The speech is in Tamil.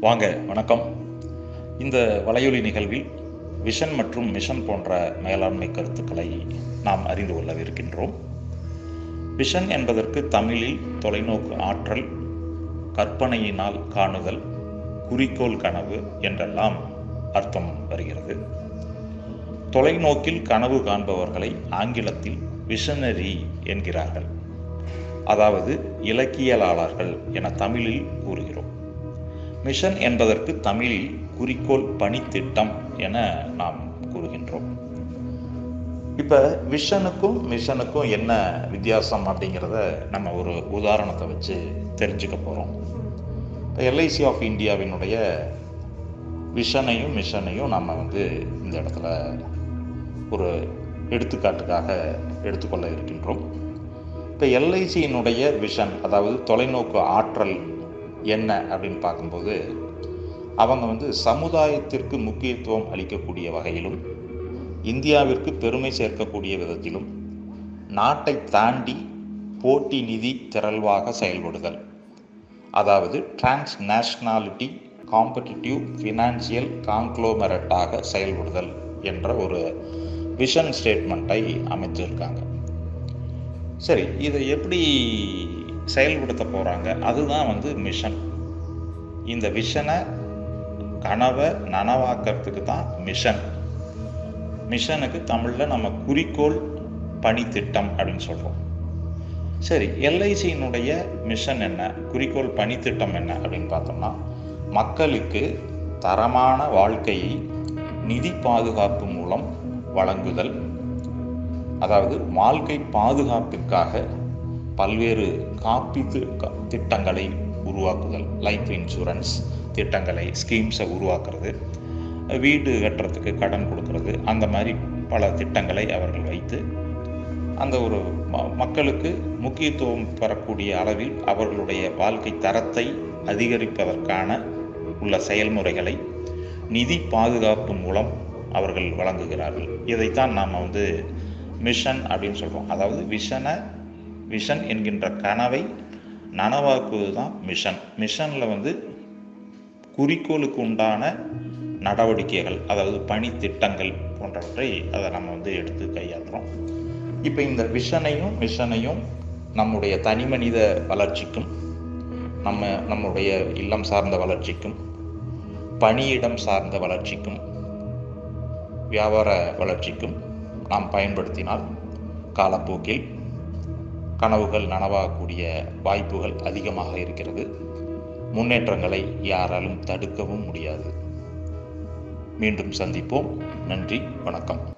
வாங்க வணக்கம். இந்த வலையொலி நிகழ்வில் விஷன் மற்றும் மிஷன் போன்ற மேலாண்மை கருத்துக்களை நாம் அறிந்து கொள்ளவிருக்கின்றோம். விஷன் என்பதற்கு தமிழில் தொலைநோக்கு ஆற்றல் கற்பனையினால் காணுதல் குறிக்கோள் கனவு என்றெல்லாம் அர்த்தம் வருகிறது. தொலைநோக்கில் கனவு காண்பவர்களை ஆங்கிலத்தில் விஷனரி என்கிறார்கள். அதாவது இலக்கியலாளர்கள் என தமிழில் கூறுகிறோம். மிஷன் என்பதற்கு தமிழில் குறிக்கோள் பணித்திட்டம் என நாம் கூறுகின்றோம். இப்போ விஷனுக்கும் மிஷனுக்கும் என்ன வித்தியாசம் அப்படிங்கிறத நம்ம ஒரு உதாரணத்தை வச்சு தெரிஞ்சுக்க போகிறோம் இப்போ எல்ஐசி ஆஃப் இந்தியாவினுடைய விஷனையும் மிஷனையும் நம்ம வந்து இந்த இடத்துல ஒரு எடுத்துக்காட்டுக்காக எடுத்துக்கொள்ள இருக்கின்றோம். இப்போ எல்ஐசியினுடைய விஷன் அதாவது தொலைநோக்கு ஆற்றல் என்ன அப்படின்னு பார்க்கும்போது அவங்க வந்து சமுதாயத்திற்கு முக்கியத்துவம் அளிக்கக்கூடிய வகையிலும் இந்தியாவிற்கு பெருமை சேர்க்கக்கூடிய விதத்திலும் நாட்டை தாண்டி போட்டி நிதி திரள்வாக செயல்படுதல். அதாவது டிரான்ஸ் நேஷ்னாலிட்டி காம்படிட்டிவ் ஃபினான்சியல் காங்க்ளோமரட்டாக செயல்படுதல் என்ற ஒரு விஷன் ஸ்டேட்மெண்ட்டை அமைச்சிருக்காங்க. சரி இதை எப்படி செயல்படுத்த போகிறாங்க அதுதான் வந்து மிஷன் இந்த விஷனை கனவை நனவாக்கிறதுக்கு தான் மிஷன் மிஷனுக்கு தமிழில் நம்ம குறிக்கோள் பணித்திட்டம் அப்படின்னு சொல்கிறோம் சரி எல்ஐசியினுடைய மிஷன் என்ன? குறிக்கோள் பணித்திட்டம் என்ன அப்படின்னு பார்த்தோம்னா மக்களுக்கு தரமான வாழ்க்கையை நிதி பாதுகாப்பு மூலம் வழங்குதல். அதாவது வாழ்க்கை பாதுகாப்பிற்காக பல்வேறு காப்பீட்டு திட்டங்களை உருவாக்குதல் லைஃப் இன்சூரன்ஸ் திட்டங்களை ஸ்கீம்ஸை உருவாக்குறது வீடு கட்டுறதுக்கு கடன் கொடுக்கறது அந்த மாதிரி பல திட்டங்களை அவர்கள் வைத்து அந்த ஒரு மக்களுக்கு முக்கியத்துவம் பெறக்கூடிய அளவில் அவர்களுடைய வாழ்க்கை தரத்தை அதிகரிப்பதற்கான உள்ள செயல்முறைகளை நிதி பாதுகாப்பு மூலம் அவர்கள் வழங்குகிறார்கள். இதைத்தான் நாம் வந்து மிஷன் அப்படின்னு சொல்கிறோம் அதாவது விஷனை விஷன் என்கின்ற கனவை நனவாக்குவது தான் மிஷன். மிஷனில் வந்து குறிக்கோளுக்கு உண்டான நடவடிக்கைகள் அதாவது பணி திட்டங்கள் போன்றவற்றை அதை நம்ம வந்து எடுத்து கையாளுறோம். இப்போ இந்த விஷனையும் மிஷனையும் நம்முடைய தனி மனித வளர்ச்சிக்கும் நம்ம நம்முடைய இல்லம் சார்ந்த வளர்ச்சிக்கும் பணியிடம் சார்ந்த வளர்ச்சிக்கும் வியாபார வளர்ச்சிக்கும் நாம் பயன்படுத்தினால் காலப்போக்கில் கனவுகள் நனவாகக்கூடிய வாய்ப்புகள் அதிகமாக இருக்கிறது. முன்னேற்றங்களை யாராலும் தடுக்கவும் முடியாது. மீண்டும் சந்திப்போம். நன்றி. வணக்கம்.